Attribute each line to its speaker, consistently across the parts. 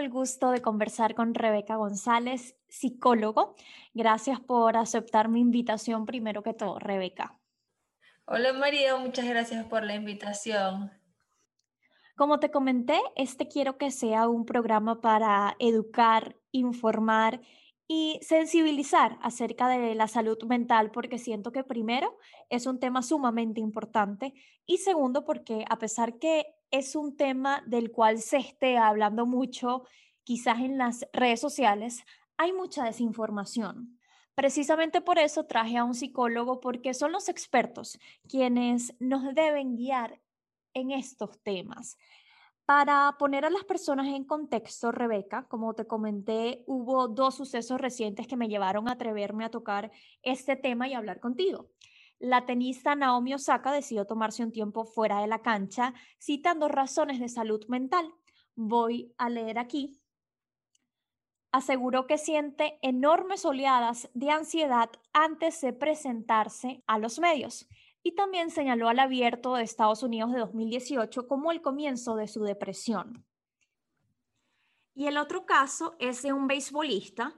Speaker 1: el gusto de conversar con Rebeca González, psicólogo. Gracias por aceptar mi invitación primero que todo, Rebeca.
Speaker 2: Hola María, muchas gracias por la invitación.
Speaker 1: Como te comenté, este quiero que sea un programa para educar, informar y sensibilizar acerca de la salud mental, porque siento que primero es un tema sumamente importante y segundo porque a pesar que es un tema del cual se esté hablando mucho, quizás en las redes sociales, hay mucha desinformación. Precisamente por eso traje a un psicólogo, porque son los expertos quienes nos deben guiar en estos temas. Para poner a las personas en contexto, Rebeca, como te comenté, hubo dos sucesos recientes que me llevaron a atreverme a tocar este tema y hablar contigo. La tenista Naomi Osaka decidió tomarse un tiempo fuera de la cancha, citando razones de salud mental. Voy a leer aquí. Aseguró que siente enormes oleadas de ansiedad antes de presentarse a los medios y también señaló al abierto de Estados Unidos de 2018 como el comienzo de su depresión. Y el otro caso es de un beisbolista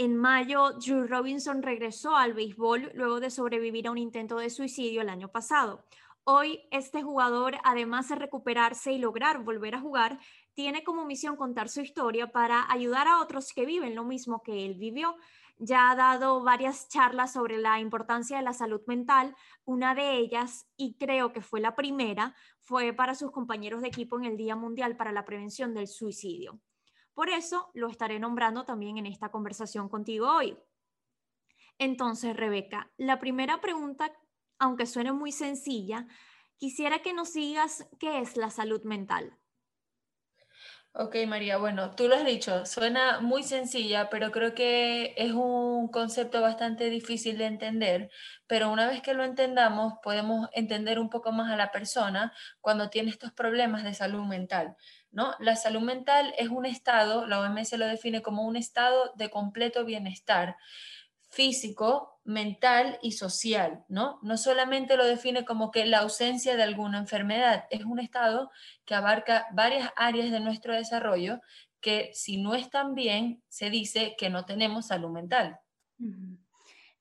Speaker 1: en mayo, Drew Robinson regresó al béisbol luego de sobrevivir a un intento de suicidio el año pasado. Hoy, este jugador, además de recuperarse y lograr volver a jugar, tiene como misión contar su historia para ayudar a otros que viven lo mismo que él vivió. Ya ha dado varias charlas sobre la importancia de la salud mental. Una de ellas, y creo que fue la primera, fue para sus compañeros de equipo en el Día Mundial para la Prevención del Suicidio. Por eso lo estaré nombrando también en esta conversación contigo hoy. Entonces, Rebeca, la primera pregunta, aunque suene muy sencilla, quisiera que nos digas qué es la salud mental.
Speaker 2: Ok, María, bueno, tú lo has dicho, suena muy sencilla, pero creo que es un concepto bastante difícil de entender, pero una vez que lo entendamos, podemos entender un poco más a la persona cuando tiene estos problemas de salud mental. ¿no? La salud mental es un estado, la OMS lo define como un estado de completo bienestar físico, mental y social, ¿no? No solamente lo define como que la ausencia de alguna enfermedad, es un estado que abarca varias áreas de nuestro desarrollo que si no están bien, se dice que no tenemos salud mental.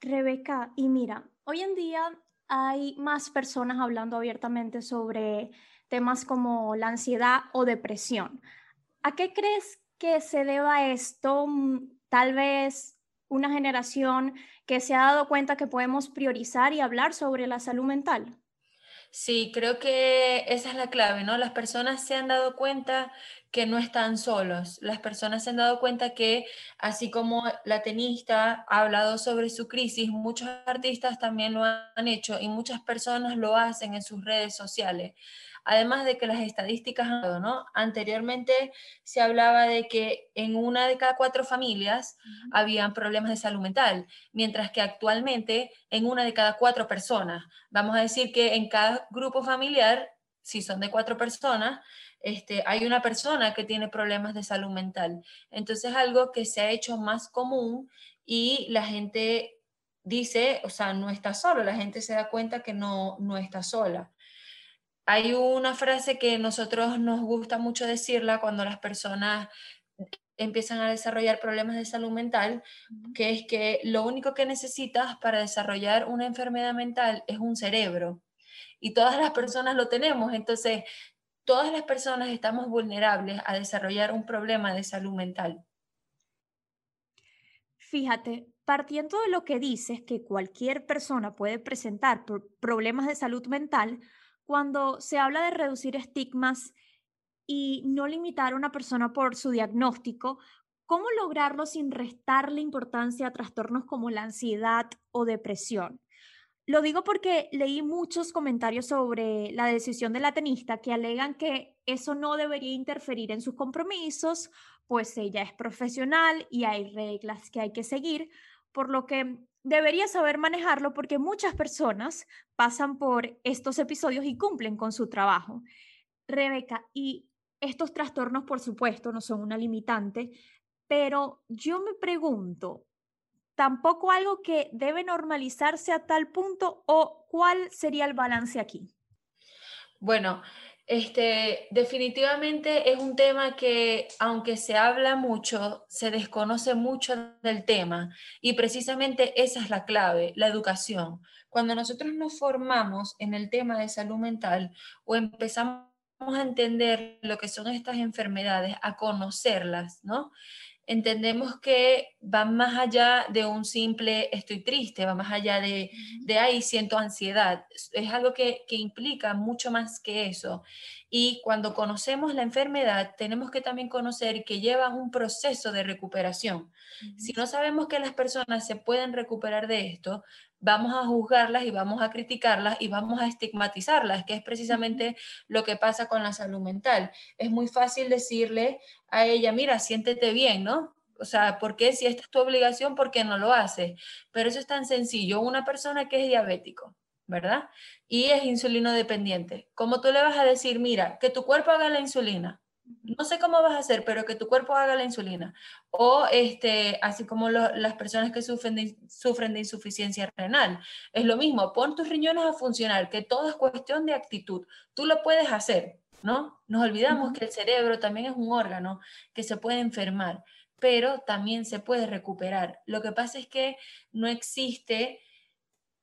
Speaker 1: Rebeca, y mira, hoy en día hay más personas hablando abiertamente sobre temas como la ansiedad o depresión. ¿A qué crees que se deba esto? Mm, tal vez una generación que se ha dado cuenta que podemos priorizar y hablar sobre la salud mental.
Speaker 2: Sí, creo que esa es la clave, ¿no? Las personas se han dado cuenta que no están solos. Las personas se han dado cuenta que, así como la tenista ha hablado sobre su crisis, muchos artistas también lo han hecho y muchas personas lo hacen en sus redes sociales además de que las estadísticas, ¿no? Anteriormente se hablaba de que en una de cada cuatro familias habían problemas de salud mental, mientras que actualmente en una de cada cuatro personas, vamos a decir que en cada grupo familiar, si son de cuatro personas, este, hay una persona que tiene problemas de salud mental. Entonces, algo que se ha hecho más común y la gente dice, o sea, no está solo, la gente se da cuenta que no, no está sola. Hay una frase que nosotros nos gusta mucho decirla cuando las personas empiezan a desarrollar problemas de salud mental, que es que lo único que necesitas para desarrollar una enfermedad mental es un cerebro. Y todas las personas lo tenemos, entonces todas las personas estamos vulnerables a desarrollar un problema de salud mental.
Speaker 1: Fíjate, partiendo de lo que dices, que cualquier persona puede presentar problemas de salud mental, cuando se habla de reducir estigmas y no limitar a una persona por su diagnóstico, ¿cómo lograrlo sin restarle importancia a trastornos como la ansiedad o depresión? Lo digo porque leí muchos comentarios sobre la decisión de la tenista que alegan que eso no debería interferir en sus compromisos, pues ella es profesional y hay reglas que hay que seguir, por lo que debería saber manejarlo porque muchas personas pasan por estos episodios y cumplen con su trabajo. Rebeca, y estos trastornos, por supuesto, no son una limitante, pero yo me pregunto, ¿tampoco algo que debe normalizarse a tal punto o cuál sería el balance aquí?
Speaker 2: Bueno, Este, definitivamente es un tema que, aunque se habla mucho, se desconoce mucho del tema y precisamente esa es la clave, la educación. Cuando nosotros nos formamos en el tema de salud mental o empezamos a entender lo que son estas enfermedades, a conocerlas, ¿no? Entendemos que va más allá de un simple estoy triste, va más allá de, de ahí siento ansiedad. Es algo que, que, implica mucho más que eso. Y cuando conocemos la enfermedad, tenemos que también conocer que lleva un proceso de recuperación. Si no sabemos que las personas se pueden recuperar de esto, vamos a juzgarlas y vamos a criticarlas y vamos a estigmatizarlas, que es precisamente lo que pasa con la salud mental. Es muy fácil decirle a ella, mira, siéntete bien, ¿no? O sea, ¿por qué si esta es tu obligación, por qué no lo haces? Pero eso es tan sencillo. Una persona que es diabético, ¿verdad? Y es insulino dependiente. ¿Cómo tú le vas a decir, mira, que tu cuerpo haga la insulina? No sé cómo vas a hacer, pero que tu cuerpo haga la insulina. O este, así como las personas que sufren de, sufren de insuficiencia renal. Es lo mismo, pon tus riñones a funcionar, que todo es cuestión de actitud. Tú lo puedes hacer, ¿no? Nos olvidamos que el cerebro también es un órgano que se puede enfermar, pero también se puede recuperar. Lo que pasa es que no existe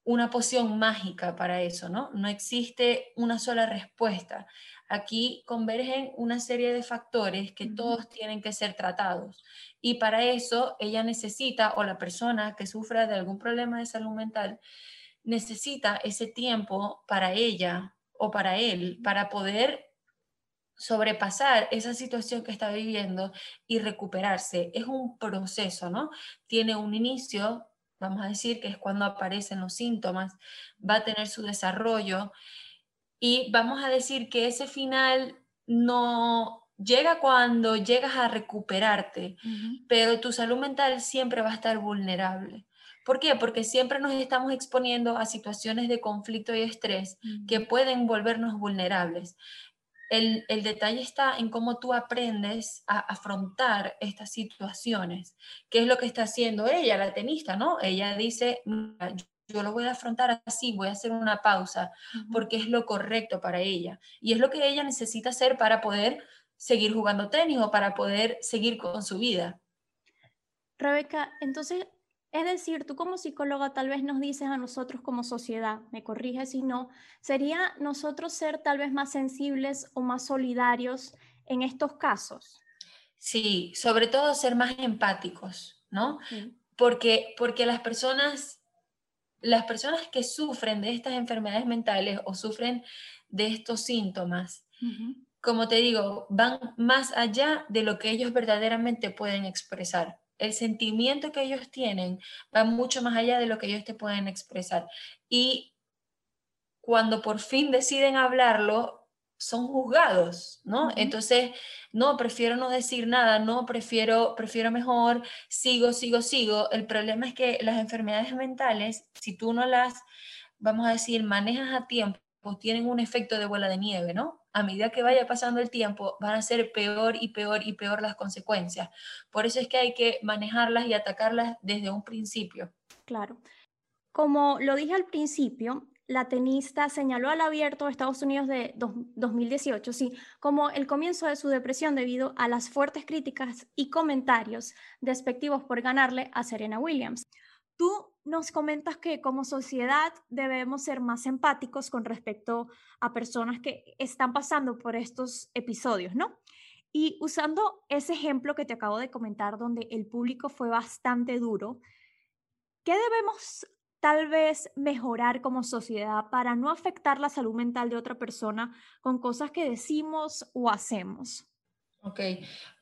Speaker 2: una poción mágica para eso, ¿no? No existe una sola respuesta. Aquí convergen una serie de factores que todos tienen que ser tratados. Y para eso ella necesita, o la persona que sufra de algún problema de salud mental, necesita ese tiempo para ella o para él, para poder sobrepasar esa situación que está viviendo y recuperarse. Es un proceso, ¿no? Tiene un inicio, vamos a decir que es cuando aparecen los síntomas, va a tener su desarrollo y vamos a decir que ese final no llega cuando llegas a recuperarte, pero tu salud mental siempre va a estar vulnerable. ¿Por qué? Porque siempre nos estamos exponiendo a situaciones de conflicto y estrés que pueden volvernos vulnerables. El, el, detalle está en cómo tú aprendes a afrontar estas situaciones, ¿Qué es lo que está haciendo ella, la tenista, ¿no? Ella dice, yo lo voy a afrontar así, voy a hacer una pausa, porque es lo correcto para ella. Y es lo que ella necesita hacer para poder seguir jugando tenis o para poder seguir con su vida.
Speaker 1: Rebeca, entonces, es decir, tú como psicóloga tal vez nos dices a nosotros como sociedad, me corriges si no, sería nosotros ser tal vez más sensibles o más solidarios en estos casos.
Speaker 2: Sí, sobre todo ser más empáticos, ¿no? Porque, porque las personas las personas que sufren de estas enfermedades mentales o sufren de estos síntomas, como te digo, van más allá de lo que ellos verdaderamente pueden expresar. El sentimiento que ellos tienen va mucho más allá de lo que ellos te pueden expresar. Y cuando por fin deciden hablarlo, son juzgados, ¿no? Entonces, no, prefiero no decir nada, no, prefiero, prefiero mejor, sigo, sigo, sigo. El problema es que las enfermedades mentales, si tú no las, vamos a decir, manejas a tiempo, pues tienen un efecto de bola de nieve, ¿no? A medida que vaya pasando el tiempo, van a ser peor y peor y peor las consecuencias. Por eso es que hay que manejarlas y atacarlas desde un principio.
Speaker 1: Claro. Como lo dije al principio, la tenista señaló al abierto de Estados Unidos de 2018, sí, como el comienzo de su depresión debido a las fuertes críticas y comentarios despectivos por ganarle a Serena Williams. Tú nos comentas que como sociedad debemos ser más empáticos con respecto a personas que están pasando por estos episodios, ¿no? Y usando ese ejemplo que te acabo de comentar, donde el público fue bastante duro, ¿qué debemos tal vez mejorar como sociedad para no afectar la salud mental de otra persona con cosas que decimos o hacemos?
Speaker 2: Ok,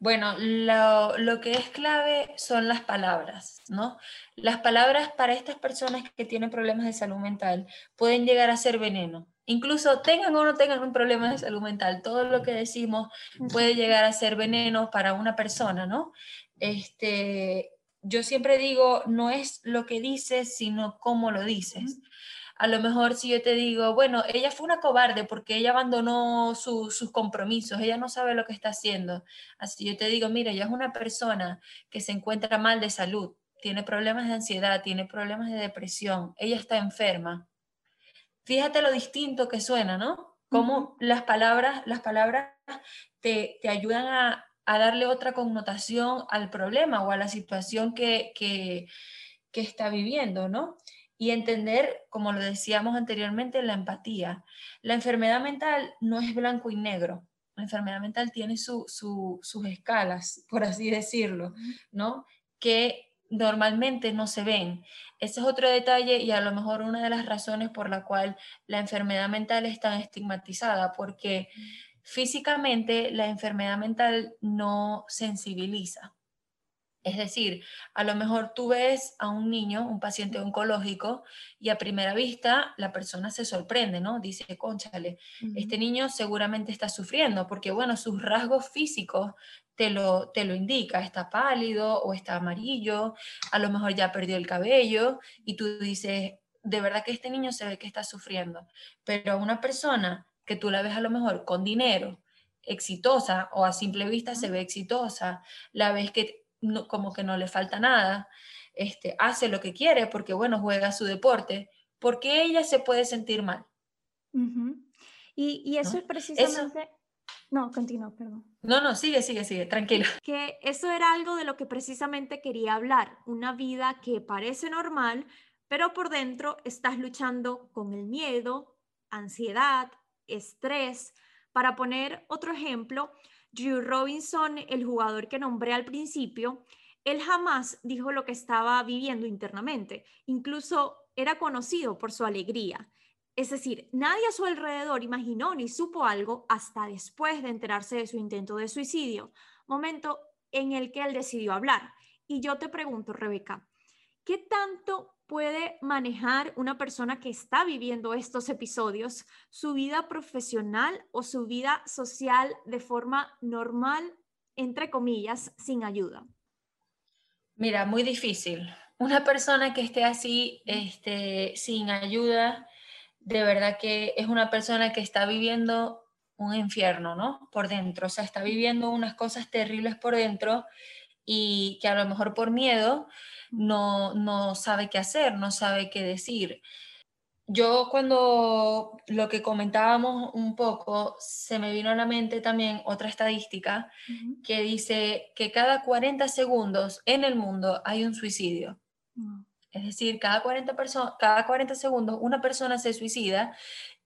Speaker 2: bueno, lo, lo, que es clave son las palabras, ¿no? Las palabras para estas personas que tienen problemas de salud mental pueden llegar a ser veneno. Incluso tengan o no tengan un problema de salud mental, todo lo que decimos puede llegar a ser veneno para una persona, ¿no? Este, yo siempre digo, no es lo que dices, sino cómo lo dices. A lo mejor si yo te digo, bueno, ella fue una cobarde porque ella abandonó sus compromisos, ella no sabe lo que está haciendo. Así yo te digo, mira, ella es una persona que se encuentra mal de salud, tiene problemas de ansiedad, tiene problemas de depresión, ella está enferma. Fíjate lo distinto que suena, ¿no? Cómo las palabras, las palabras te, ayudan a, darle otra connotación al problema o a la situación que, que, que está viviendo, ¿no? y entender, como lo decíamos anteriormente, la empatía. La enfermedad mental no es blanco y negro. La enfermedad mental tiene sus escalas, por así decirlo, ¿no? Que normalmente no se ven. Ese es otro detalle y a lo mejor una de las razones por la cual la enfermedad mental es tan estigmatizada, porque físicamente la enfermedad mental no sensibiliza. Es decir, a lo mejor tú ves a un niño, un paciente oncológico, y a primera vista la persona se sorprende, ¿no? Dice, conchale, este niño seguramente está sufriendo, porque bueno, sus rasgos físicos te lo, te lo indica, está pálido o está amarillo, a lo mejor ya perdió el cabello, y tú dices, de verdad que este niño se ve que está sufriendo, pero a una persona que tú la ves a lo mejor con dinero, exitosa o a simple vista se ve exitosa, la ves que como que no le falta nada, este, hace lo que quiere porque, bueno, juega su deporte, porque ella se puede sentir mal.
Speaker 1: y, eso es precisamente... No, continúa, perdón.
Speaker 2: No, no, sigue, sigue, sigue, tranquilo.
Speaker 1: Que eso era algo de lo que precisamente quería hablar, una vida que parece normal, pero por dentro estás luchando con el miedo, ansiedad, estrés. Para poner otro ejemplo, Drew Robinson, el jugador que nombré al principio, él jamás dijo lo que estaba viviendo internamente, incluso era conocido por su alegría. Es decir, nadie a su alrededor imaginó ni supo algo hasta después de enterarse de su intento de suicidio, momento en el que él decidió hablar. Y yo te pregunto, Rebeca, ¿qué tanto puede manejar una persona que está viviendo estos episodios su vida profesional o su vida social de forma normal, entre comillas, sin ayuda?
Speaker 2: Mira, muy difícil. Una persona que esté así, este, sin ayuda, de verdad que es una persona que está viviendo un infierno, ¿no? Por dentro, o sea, está viviendo unas cosas terribles por dentro y que a lo mejor por miedo no, no sabe qué hacer, no sabe qué decir. Yo cuando lo que comentábamos un poco, se me vino a la mente también otra estadística que dice que cada 40 segundos en el mundo hay un suicidio. Es decir, cada 40, cada 40 segundos una persona se suicida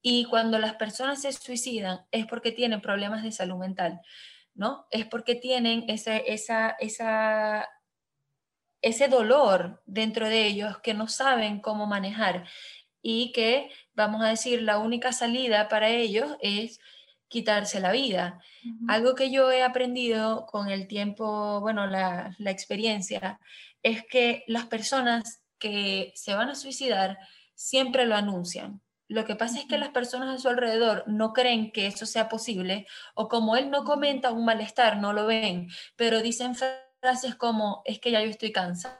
Speaker 2: y cuando las personas se suicidan es porque tienen problemas de salud mental, ¿no? Es porque tienen esa, esa, esa ese dolor dentro de ellos que no saben cómo manejar y que, vamos a decir, la única salida para ellos es quitarse la vida. Algo que yo he aprendido con el tiempo, bueno, la, la experiencia, es que las personas que se van a suicidar siempre lo anuncian. Lo que pasa es que las personas a su alrededor no creen que eso sea posible o como él no comenta un malestar, no lo ven, pero dicen frases como es que ya yo estoy cansado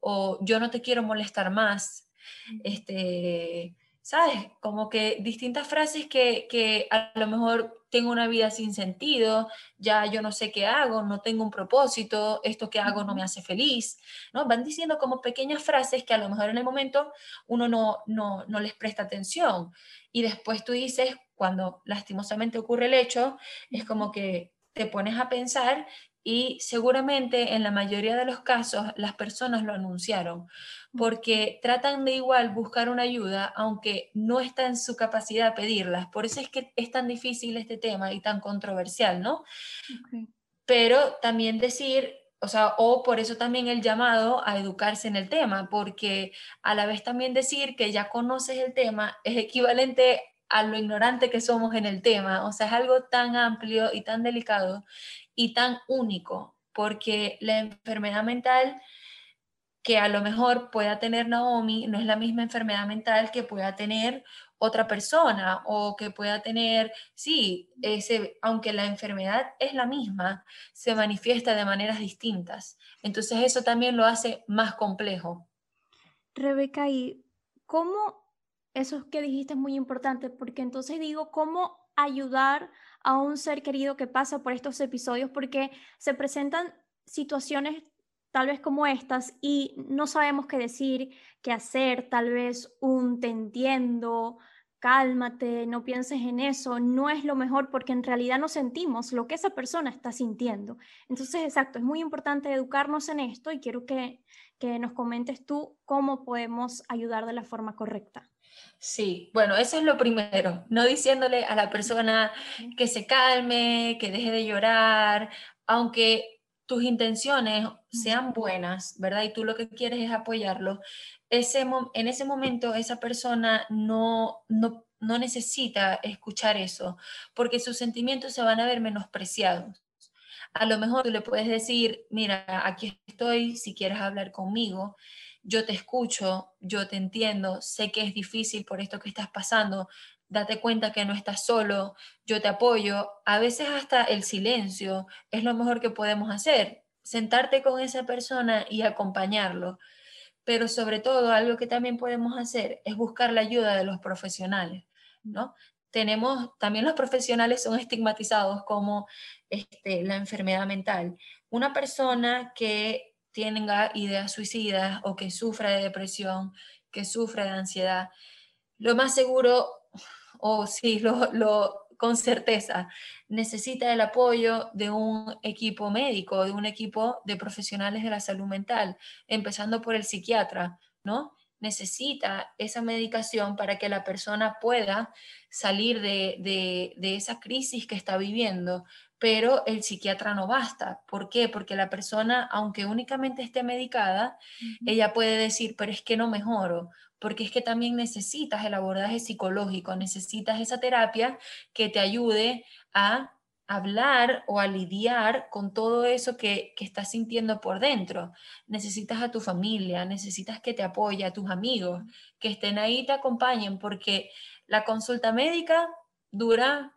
Speaker 2: o yo no te quiero molestar más. Este, ¿sabes? Como que distintas frases que, que, a lo mejor tengo una vida sin sentido, ya yo no sé qué hago, no tengo un propósito, esto que hago no me hace feliz, ¿no? Van diciendo como pequeñas frases que a lo mejor en el momento uno no, no, no les presta atención. Y después tú dices, cuando lastimosamente ocurre el hecho, es como que te pones a pensar y seguramente en la mayoría de los casos las personas lo anunciaron porque tratan de igual buscar una ayuda aunque no está en su capacidad pedirlas. Por eso es que es tan difícil este tema y tan controversial, ¿no? Pero también decir, o sea, o por eso también el llamado a educarse en el tema, porque a la vez también decir que ya conoces el tema es equivalente a lo ignorante que somos en el tema. O sea, es algo tan amplio y tan delicado y tan único, porque la enfermedad mental que a lo mejor pueda tener Naomi no es la misma enfermedad mental que pueda tener otra persona o que pueda tener, sí, aunque la enfermedad es la misma, se manifiesta de maneras distintas. Entonces eso también lo hace más complejo.
Speaker 1: Rebeca, ¿y cómo eso que dijiste es muy importante porque entonces digo, ¿cómo ayudar a un ser querido que pasa por estos episodios? Porque se presentan situaciones tal vez como estas y no sabemos qué decir, qué hacer, tal vez un te entiendo, cálmate, no pienses en eso, no es lo mejor porque en realidad no sentimos lo que esa persona está sintiendo. Entonces, exacto, es muy importante educarnos en esto y quiero que, que nos comentes tú cómo podemos ayudar de la forma correcta.
Speaker 2: Sí, bueno, eso es lo primero, no diciéndole a la persona que se calme, que deje de llorar, aunque tus intenciones sean buenas, ¿verdad? Y tú lo que quieres es apoyarlo, ese, en ese momento esa persona no, no, no necesita escuchar eso, porque sus sentimientos se van a ver menospreciados. A lo mejor tú le puedes decir, mira, aquí estoy, si quieres hablar conmigo, yo te escucho, yo te entiendo, sé que es difícil por esto que estás pasando, date cuenta que no estás solo, yo te apoyo. A veces hasta el silencio es lo mejor que podemos hacer, sentarte con esa persona y acompañarlo. Pero sobre todo algo que también podemos hacer es buscar la ayuda de los profesionales, ¿no? Tenemos, también los profesionales son estigmatizados como este, la enfermedad mental. Una persona que tenga ideas suicidas o que sufra de depresión, que sufra de ansiedad, lo más seguro, o sí, lo, lo, con certeza, necesita el apoyo de un equipo médico, de un equipo de profesionales de la salud mental, empezando por el psiquiatra, ¿no? Necesita esa medicación para que la persona pueda salir de, de, de esa crisis que está viviendo, pero el psiquiatra no basta. ¿Por qué? Porque la persona, aunque únicamente esté medicada, ella puede decir, pero es que no mejoro, porque es que también necesitas el abordaje psicológico, necesitas esa terapia que te ayude a hablar o a lidiar con todo eso que, que, estás sintiendo por dentro. Necesitas a tu familia, necesitas que te apoye, a tus amigos, que estén ahí y te acompañen, porque la consulta médica dura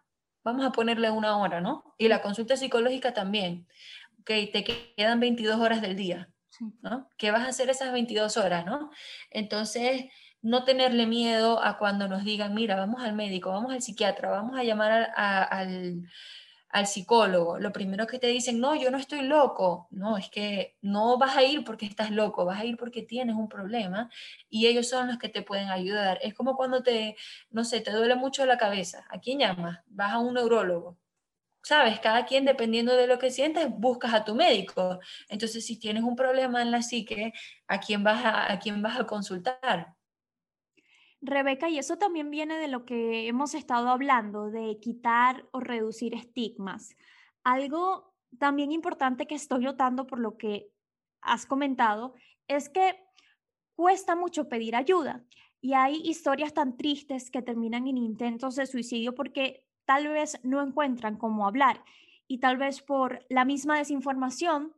Speaker 2: vamos a ponerle una hora, ¿no? Y la consulta psicológica también. Ok, te quedan 22 horas del día, ¿no? ¿Qué vas a hacer esas 22 horas, ¿no? Entonces, no tenerle miedo a cuando nos digan, mira, vamos al médico, vamos al psiquiatra, vamos a llamar al al psicólogo, lo primero que te dicen, no, yo no estoy loco, no, es que no vas a ir porque estás loco, vas a ir porque tienes un problema y ellos son los que te pueden ayudar. Es como cuando te, no sé, te duele mucho la cabeza, ¿a quién llamas? Vas a un neurólogo. Sabes, cada quien dependiendo de lo que sientes, buscas a tu médico. Entonces, si tienes un problema en la psique, ¿a quién vas a, a, quién vas a consultar?
Speaker 1: Rebeca, y eso también viene de lo que hemos estado hablando, de quitar o reducir estigmas. Algo también importante que estoy notando por lo que has comentado es que cuesta mucho pedir ayuda y hay historias tan tristes que terminan en intentos de suicidio porque tal vez no encuentran cómo hablar y tal vez por la misma desinformación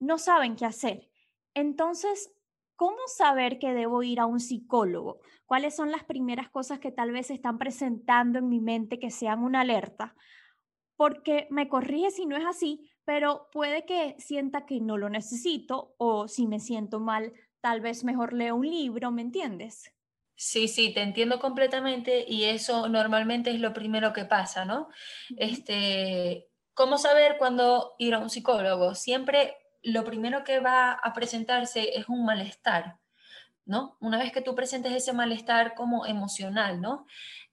Speaker 1: no saben qué hacer. Entonces, ¿Cómo saber que debo ir a un psicólogo? ¿Cuáles son las primeras cosas que tal vez se están presentando en mi mente que sean una alerta? Porque me corrige si no es así, pero puede que sienta que no lo necesito o si me siento mal, tal vez mejor leo un libro, ¿me entiendes?
Speaker 2: Sí, sí, te entiendo completamente y eso normalmente es lo primero que pasa, ¿no? Este, ¿cómo saber cuándo ir a un psicólogo? Siempre lo primero que va a presentarse es un malestar, ¿no? Una vez que tú presentes ese malestar como emocional, ¿no?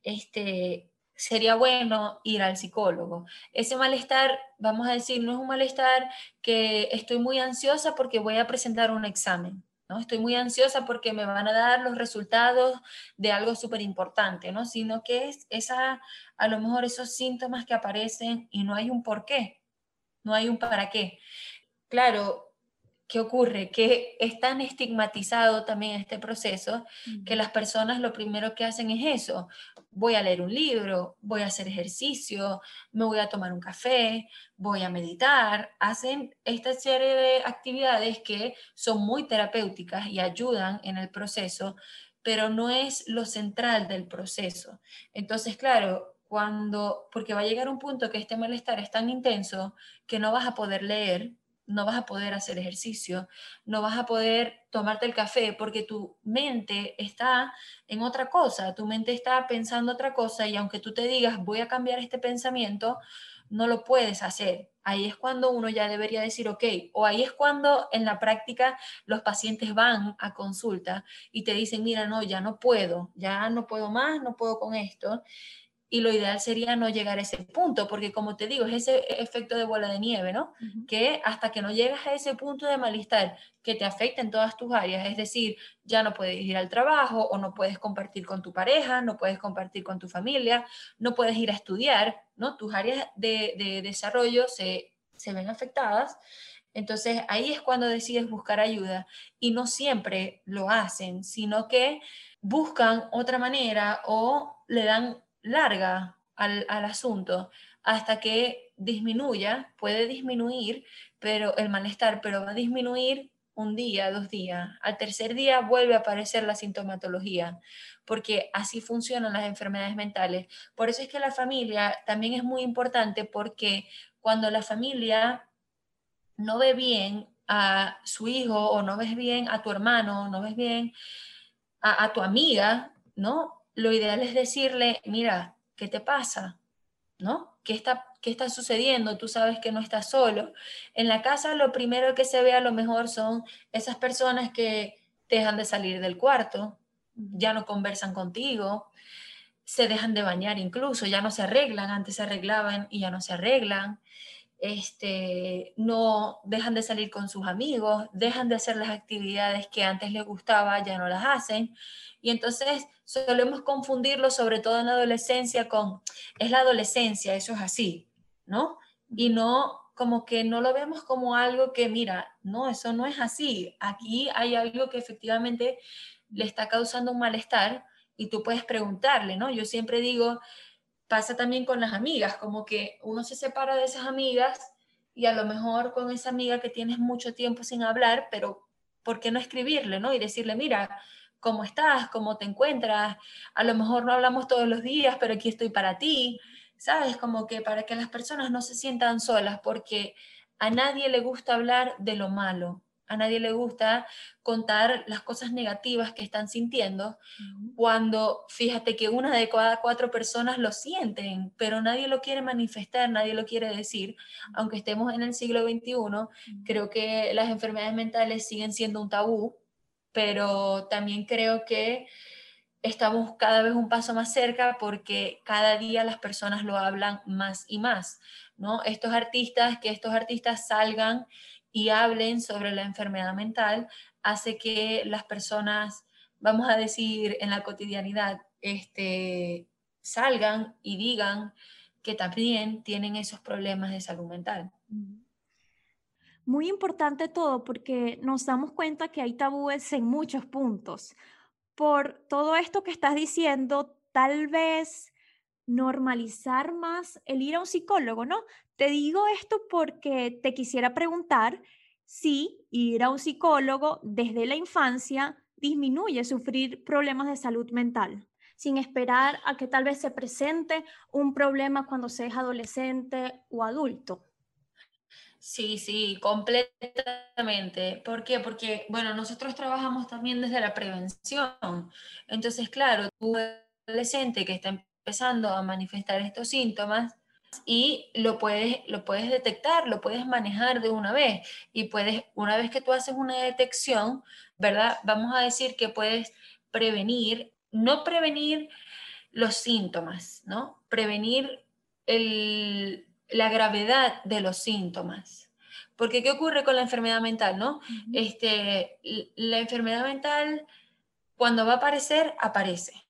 Speaker 2: Este, sería bueno ir al psicólogo. Ese malestar, vamos a decir, no es un malestar que estoy muy ansiosa porque voy a presentar un examen, ¿no? Estoy muy ansiosa porque me van a dar los resultados de algo súper importante, ¿no? Sino que es esa, a lo mejor esos síntomas que aparecen y no hay un por qué, no hay un para qué claro, ¿qué ocurre? Que es tan estigmatizado también este proceso que las personas lo primero que hacen es eso. Voy a leer un libro, voy a hacer ejercicio, me voy a tomar un café, voy a meditar. Hacen esta serie de actividades que son muy terapéuticas y ayudan en el proceso, pero no es lo central del proceso. Entonces, claro, cuando, porque va a llegar un punto que este malestar es tan intenso que no vas a poder leer no vas a poder hacer ejercicio, no vas a poder tomarte el café porque tu mente está en otra cosa, tu mente está pensando otra cosa y aunque tú te digas voy a cambiar este pensamiento, no lo puedes hacer. Ahí es cuando uno ya debería decir, ok, o ahí es cuando en la práctica los pacientes van a consulta y te dicen, mira, no, ya no puedo, ya no puedo más, no puedo con esto y lo ideal sería no llegar a ese punto, porque como te digo, es ese efecto de bola de nieve, ¿no? Que hasta que no llegas a ese punto de malestar que te afecta en todas tus áreas, es decir, ya no puedes ir al trabajo o no puedes compartir con tu pareja, no puedes compartir con tu familia, no puedes ir a estudiar, ¿no? Tus áreas de, de desarrollo se, se ven afectadas. Entonces ahí es cuando decides buscar ayuda y no siempre lo hacen, sino que buscan otra manera o le dan larga al, asunto hasta que disminuya, puede disminuir, pero el malestar, pero va a disminuir un día, dos días. Al tercer día vuelve a aparecer la sintomatología, porque así funcionan las enfermedades mentales. Por eso es que la familia también es muy importante, porque cuando la familia no ve bien a su hijo o no ves bien a tu hermano, no ves bien a, a tu amiga, ¿no? Lo ideal es decirle, mira, ¿qué te pasa? ¿No? ¿Qué está, ¿Qué está sucediendo? Tú sabes que no estás solo. En la casa lo primero que se ve a lo mejor son esas personas que dejan de salir del cuarto, ya no conversan contigo, se dejan de bañar incluso, ya no se arreglan, antes se arreglaban y ya no se arreglan, este, no dejan de salir con sus amigos, dejan de hacer las actividades que antes les gustaba, ya no las hacen. Y entonces solemos confundirlo, sobre todo en la adolescencia, con, es la adolescencia, eso es así, ¿no? Y no, como que no lo vemos como algo que, mira, no, eso no es así. Aquí hay algo que efectivamente le está causando un malestar y tú puedes preguntarle, ¿no? Yo siempre digo, pasa también con las amigas, como que uno se separa de esas amigas y a lo mejor con esa amiga que tienes mucho tiempo sin hablar, pero ¿por qué no escribirle, no? Y decirle, mira, cómo estás, cómo te encuentras. A lo mejor no hablamos todos los días, pero aquí estoy para ti. ¿Sabes? Como que para que las personas no se sientan solas, porque a nadie le gusta hablar de lo malo. A nadie le gusta contar las cosas negativas que están sintiendo, cuando fíjate que una de cada cuatro personas lo sienten, pero nadie lo quiere manifestar, nadie lo quiere decir. Aunque estemos en el siglo XXI, creo que las enfermedades mentales siguen siendo un tabú pero también creo que estamos cada vez un paso más cerca porque cada día las personas lo hablan más y más, ¿no? Estos artistas, que estos artistas salgan y hablen sobre la enfermedad mental, hace que las personas, vamos a decir, en la cotidianidad, este, salgan y digan que también tienen esos problemas de salud mental.
Speaker 1: Muy importante todo porque nos damos cuenta que hay tabúes en muchos puntos. Por todo esto que estás diciendo, tal vez normalizar más el ir a un psicólogo, ¿no? Te digo esto porque te quisiera preguntar si ir a un psicólogo desde la infancia disminuye sufrir problemas de salud mental, sin esperar a que tal vez se presente un problema cuando se es adolescente o adulto.
Speaker 2: Sí, sí, completamente. ¿Por qué? Porque, bueno, nosotros trabajamos también desde la prevención. Entonces, claro, tu adolescente que está empezando a manifestar estos síntomas y lo puedes, lo puedes detectar, lo puedes manejar de una vez y puedes, una vez que tú haces una detección, ¿verdad? Vamos a decir que puedes prevenir, no prevenir los síntomas, ¿no? Prevenir el, la gravedad de los síntomas. Porque ¿qué ocurre con la enfermedad mental, no? este, la enfermedad mental, cuando va a aparecer, aparece.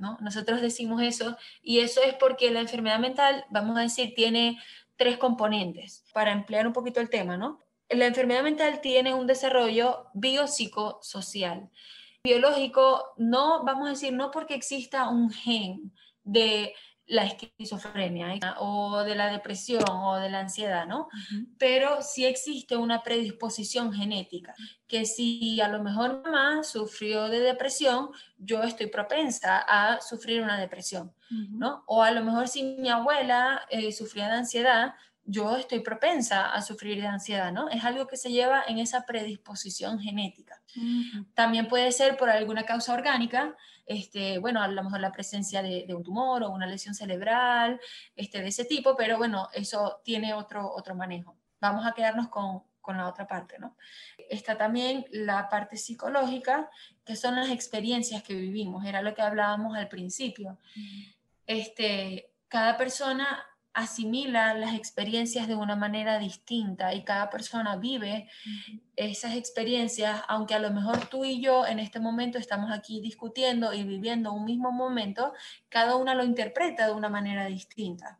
Speaker 2: ¿No? Nosotros decimos eso y eso es porque la enfermedad mental, vamos a decir, tiene tres componentes, para emplear un poquito el tema, ¿no? La enfermedad mental tiene un desarrollo biopsicosocial. Biológico, no, vamos a decir, no porque exista un gen de la esquizofrenia ¿eh? o de la depresión o de la ansiedad, ¿no? Pero sí existe una predisposición genética, que si a lo mejor mamá sufrió de depresión, yo estoy propensa a sufrir una depresión, ¿no? O a lo mejor si mi abuela eh, sufría de ansiedad, yo estoy propensa a sufrir de ansiedad, ¿no? Es algo que se lleva en esa predisposición genética. También puede ser por alguna causa orgánica, este, bueno, a lo mejor la presencia de, un tumor o una lesión cerebral, este, de ese tipo, pero bueno, eso tiene otro, otro manejo. Vamos a quedarnos con, con la otra parte, ¿no? Está también la parte psicológica, que son las experiencias que vivimos, era lo que hablábamos al principio. Este, cada persona asimila las experiencias de una manera distinta y cada persona vive esas experiencias, aunque a lo mejor tú y yo en este momento estamos aquí discutiendo y viviendo un mismo momento, cada una lo interpreta de una manera distinta.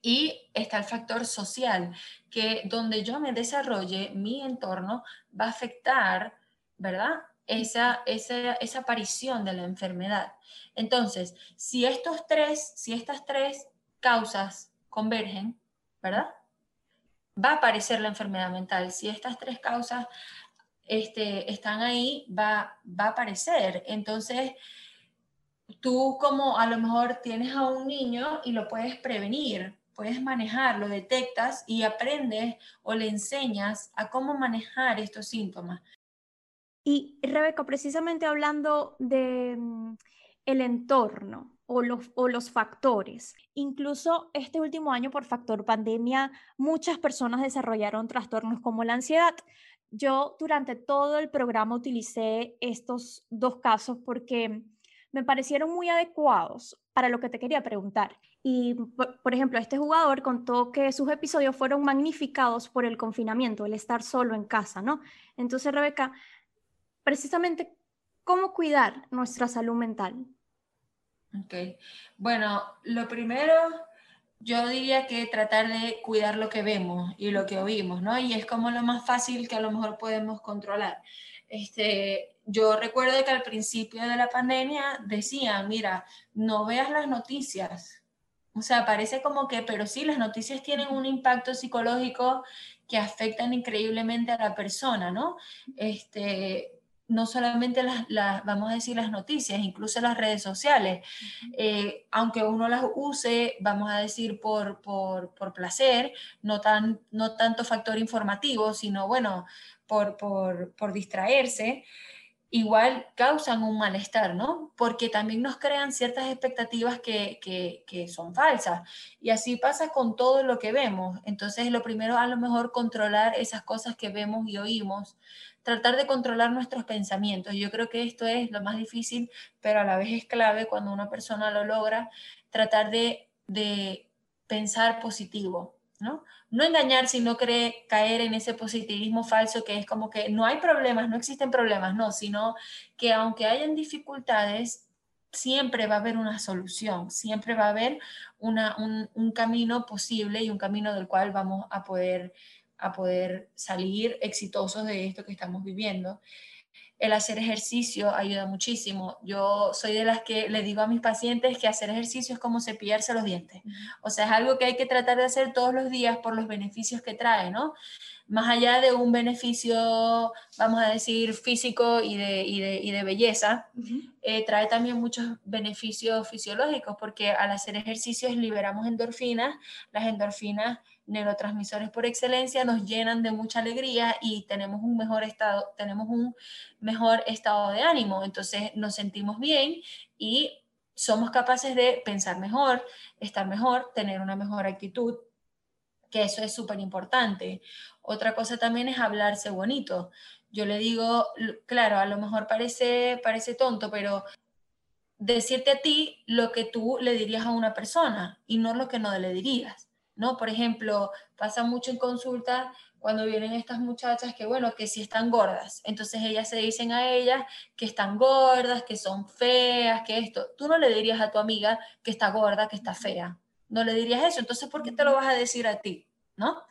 Speaker 2: Y está el factor social, que donde yo me desarrolle, mi entorno va a afectar, ¿verdad? Esa, esa, esa aparición de la enfermedad. Entonces, si estos tres, si estas tres causas convergen, ¿verdad? Va a aparecer la enfermedad mental. Si estas tres causas este, están ahí, va, va a aparecer. Entonces, tú como a lo mejor tienes a un niño y lo puedes prevenir, puedes manejar, lo detectas y aprendes o le enseñas a cómo manejar estos síntomas.
Speaker 1: Y Rebeca, precisamente hablando de mm, el entorno, o los, o los factores. Incluso este último año, por factor pandemia, muchas personas desarrollaron trastornos como la ansiedad. Yo durante todo el programa utilicé estos dos casos porque me parecieron muy adecuados para lo que te quería preguntar. Y, por, ejemplo, este jugador contó que sus episodios fueron magnificados por el confinamiento, el estar solo en casa, ¿no? Entonces, Rebeca, precisamente, ¿cómo cuidar nuestra salud mental?
Speaker 2: Ok. Bueno, lo primero, yo diría que tratar de cuidar lo que vemos y lo que oímos, ¿no? Y es como lo más fácil que a lo mejor podemos controlar. Este, yo recuerdo que al principio de la pandemia decían, mira, no veas las noticias. O sea, parece como que, pero sí, las noticias tienen un impacto psicológico que afectan increíblemente a la persona, ¿no? Este, no solamente las, vamos a decir, las noticias, incluso las redes sociales. Eh, aunque uno las use, vamos a decir, por, por, placer, no, tan, no tanto factor informativo, sino, bueno, por, por, distraerse, igual causan un malestar, ¿no? Porque también nos crean ciertas expectativas que, que, son falsas. Y así pasa con todo lo que vemos. Entonces, lo primero, a lo mejor, controlar esas cosas que vemos y oímos tratar de controlar nuestros pensamientos. Yo creo que esto es lo más difícil, pero a la vez es clave cuando una persona lo logra, tratar de, pensar positivo, ¿no? No engañar si no caer en ese positivismo falso que es como que no hay problemas, no existen problemas, no, sino que aunque hayan dificultades, siempre va a haber una solución, siempre va a haber una, un, un camino posible y un camino del cual vamos a poder a poder salir exitosos de esto que estamos viviendo. El hacer ejercicio ayuda muchísimo. Yo soy de las que le digo a mis pacientes que hacer ejercicio es como cepillarse los dientes. O sea, es algo que hay que tratar de hacer todos los días por los beneficios que trae, ¿no? Más allá de un beneficio, vamos a decir, físico y de, y de, belleza, eh, trae también muchos beneficios fisiológicos porque al hacer ejercicios liberamos endorfinas. Las endorfinas neurotransmisores por excelencia nos llenan de mucha alegría y tenemos un mejor estado, tenemos un mejor estado de ánimo, entonces nos sentimos bien y somos capaces de pensar mejor, estar mejor, tener una mejor actitud, que eso es súper importante. Otra cosa también es hablarse bonito. Yo le digo, claro, a lo mejor parece, parece tonto, pero decirte a ti lo que tú le dirías a una persona y no lo que no le dirías. ¿No? Por ejemplo, pasa mucho en consulta cuando vienen estas muchachas que, bueno, que si están gordas. Entonces ellas se dicen a ellas que están gordas, que son feas, que esto. Tú no le dirías a tu amiga que está gorda, que está fea. No le dirías eso. Entonces, ¿por qué te lo vas a decir a ti? ¿No?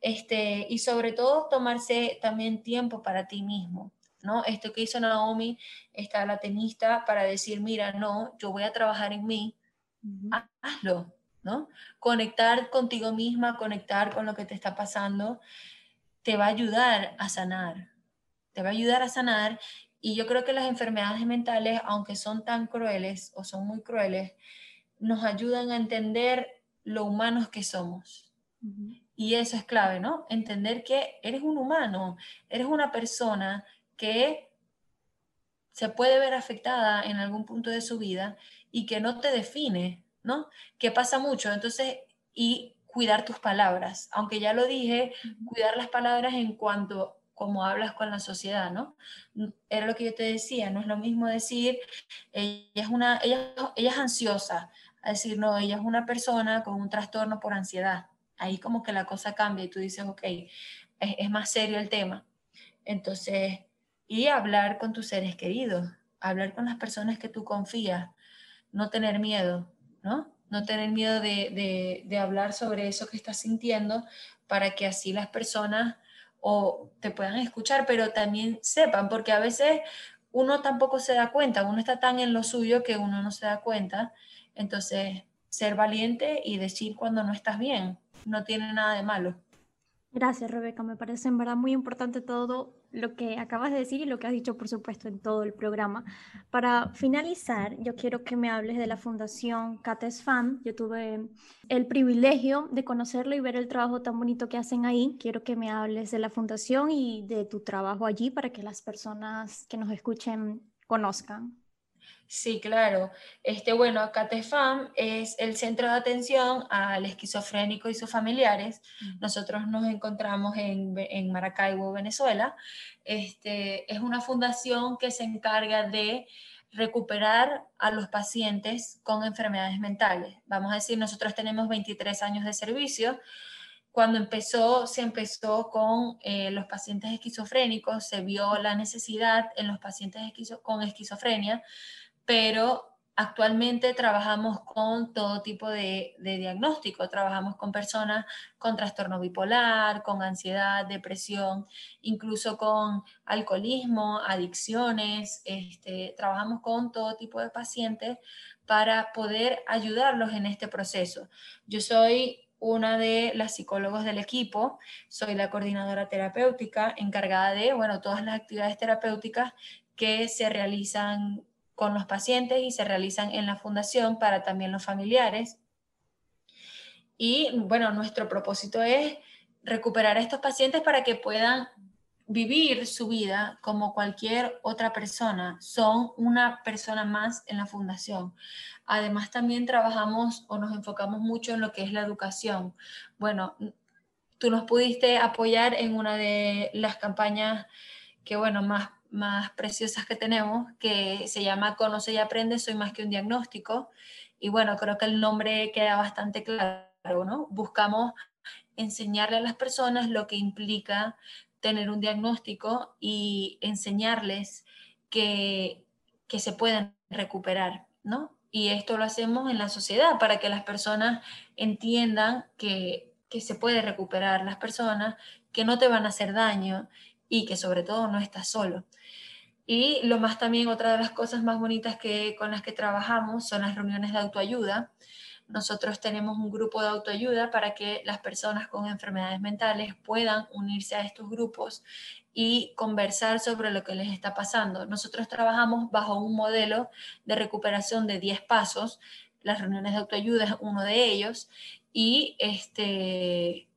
Speaker 2: Este, y sobre todo, tomarse también tiempo para ti mismo. ¿no? Esto que hizo Naomi, está la tenista, para decir, mira, no, yo voy a trabajar en mí, hazlo, Conectar contigo misma, conectar con lo que te está pasando, te va a ayudar a sanar, te va a ayudar a sanar. Y yo creo que las enfermedades mentales, aunque son tan crueles o son muy crueles, nos ayudan a entender lo humanos que somos, Y eso es clave, ¿no? Entender que eres un humano, eres una persona que se puede ver afectada en algún punto de su vida y que no te define, ¿no? Que pasa mucho. Entonces, y cuidar tus palabras. Aunque ya lo dije, cuidar las palabras en cuanto como hablas con la sociedad, ¿no? Era lo que yo te decía, no es lo mismo decir, ella es, una, ella, ella es ansiosa, a decir, no, ella es una persona con un trastorno por ansiedad. Ahí como que la cosa cambia y tú dices, ok, es, es más serio el tema. Entonces, y hablar con tus seres queridos, hablar con las personas que tú confías, no tener miedo, ¿no? Tener miedo de, de hablar sobre eso que estás sintiendo para que así las personas o te puedan escuchar, pero también sepan, porque a veces uno tampoco se da cuenta, uno está tan en lo suyo que uno no se da cuenta. Entonces, ser valiente y decir cuando no estás bien, no tiene nada de malo.
Speaker 1: Gracias, Rebeca. Me parece en verdad muy importante todo lo que acabas de decir y lo que has dicho, por supuesto, en todo el programa. Para finalizar, yo quiero que me hables de la Fundación Cates Fan. Yo tuve el privilegio de conocerlo y ver el trabajo tan bonito que hacen ahí. Quiero que me hables de la fundación y de tu trabajo allí para que las personas que nos escuchen conozcan.
Speaker 2: Sí, claro. Este, bueno, CATEFAM es el centro de atención al esquizofrénico y sus familiares. Nosotros nos encontramos en, en Maracaibo, Venezuela. Este, es una fundación que se encarga de recuperar a los pacientes con enfermedades mentales. Vamos a decir, nosotros tenemos 23 años de servicio. Cuando empezó, se empezó con eh, los pacientes esquizofrénicos, se vio la necesidad en los pacientes con esquizofrenia pero actualmente trabajamos con todo tipo de, diagnóstico. Trabajamos con personas con trastorno bipolar, con ansiedad, depresión, incluso con alcoholismo, adicciones. Este, trabajamos con todo tipo de pacientes para poder ayudarlos en este proceso. Yo soy una de las psicólogos del equipo, soy la coordinadora terapéutica encargada de, bueno, todas las actividades terapéuticas que se realizan con los pacientes y se realizan en la fundación para también los familiares. Y bueno, nuestro propósito es recuperar a estos pacientes para que puedan vivir su vida como cualquier otra persona. Son una persona más en la fundación. Además, también trabajamos o nos enfocamos mucho en lo que es la educación. Bueno, tú nos pudiste apoyar en una de las campañas que, bueno, más más preciosas que tenemos, que se llama Conoce y Aprende, soy más que un diagnóstico. Y bueno, creo que el nombre queda bastante claro, ¿no? Buscamos enseñarle a las personas lo que implica tener un diagnóstico y enseñarles que, que se pueden recuperar, ¿no? Y esto lo hacemos en la sociedad para que las personas entiendan que, que se puede recuperar las personas, que no te van a hacer daño y que sobre todo no estás solo. Y lo más también, otra de las cosas más bonitas que, con las que trabajamos son las reuniones de autoayuda. Nosotros tenemos un grupo de autoayuda para que las personas con enfermedades mentales puedan unirse a estos grupos y conversar sobre lo que les está pasando. Nosotros trabajamos bajo un modelo de recuperación de 10 pasos. Las reuniones de autoayuda es uno de ellos y este,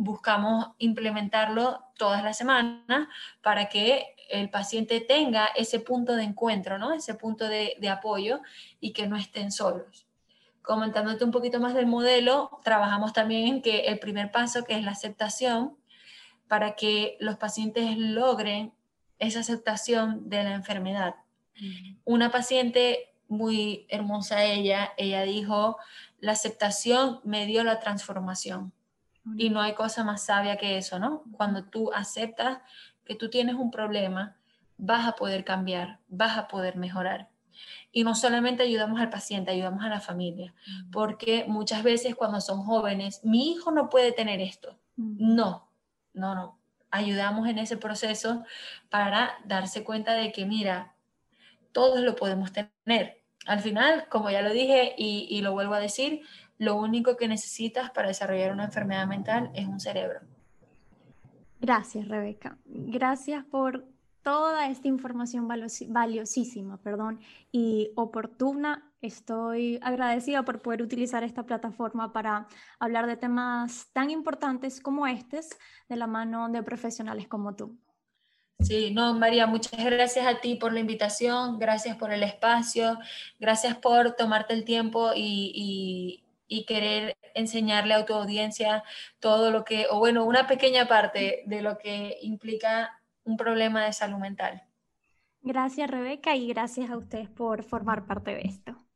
Speaker 2: buscamos implementarlo todas las semanas para que el paciente tenga ese punto de encuentro, ¿no? Ese punto de, apoyo y que no estén solos. Comentándote un poquito más del modelo, trabajamos también en que el primer paso, que es la aceptación, para que los pacientes logren esa aceptación de la enfermedad. Una paciente muy hermosa ella, ella dijo, la aceptación me dio la transformación. Y no hay cosa más sabia que eso, ¿no? Cuando tú aceptas que tú tienes un problema, vas a poder cambiar, vas a poder mejorar. Y no solamente ayudamos al paciente, ayudamos a la familia, porque muchas veces cuando son jóvenes, mi hijo no puede tener esto. No, no, no. Ayudamos en ese proceso para darse cuenta de que, mira, todos lo podemos tener. Al final, como ya lo dije y, y lo vuelvo a decir, lo único que necesitas para desarrollar una enfermedad mental es un cerebro.
Speaker 1: Gracias, Rebeca. Gracias por toda esta información valiosísima perdón, y oportuna Estoy agradecida por poder utilizar esta plataforma para hablar de temas tan importantes como estos de la mano de profesionales como tú.
Speaker 2: Sí, no, María, muchas gracias a ti por la invitación, gracias por el espacio, gracias por tomarte el tiempo y, y, querer enseñarle a tu audiencia todo lo que, o bueno, una pequeña parte de lo que implica un problema de salud mental.
Speaker 1: Gracias, Rebeca, y gracias a ustedes por formar parte de esto.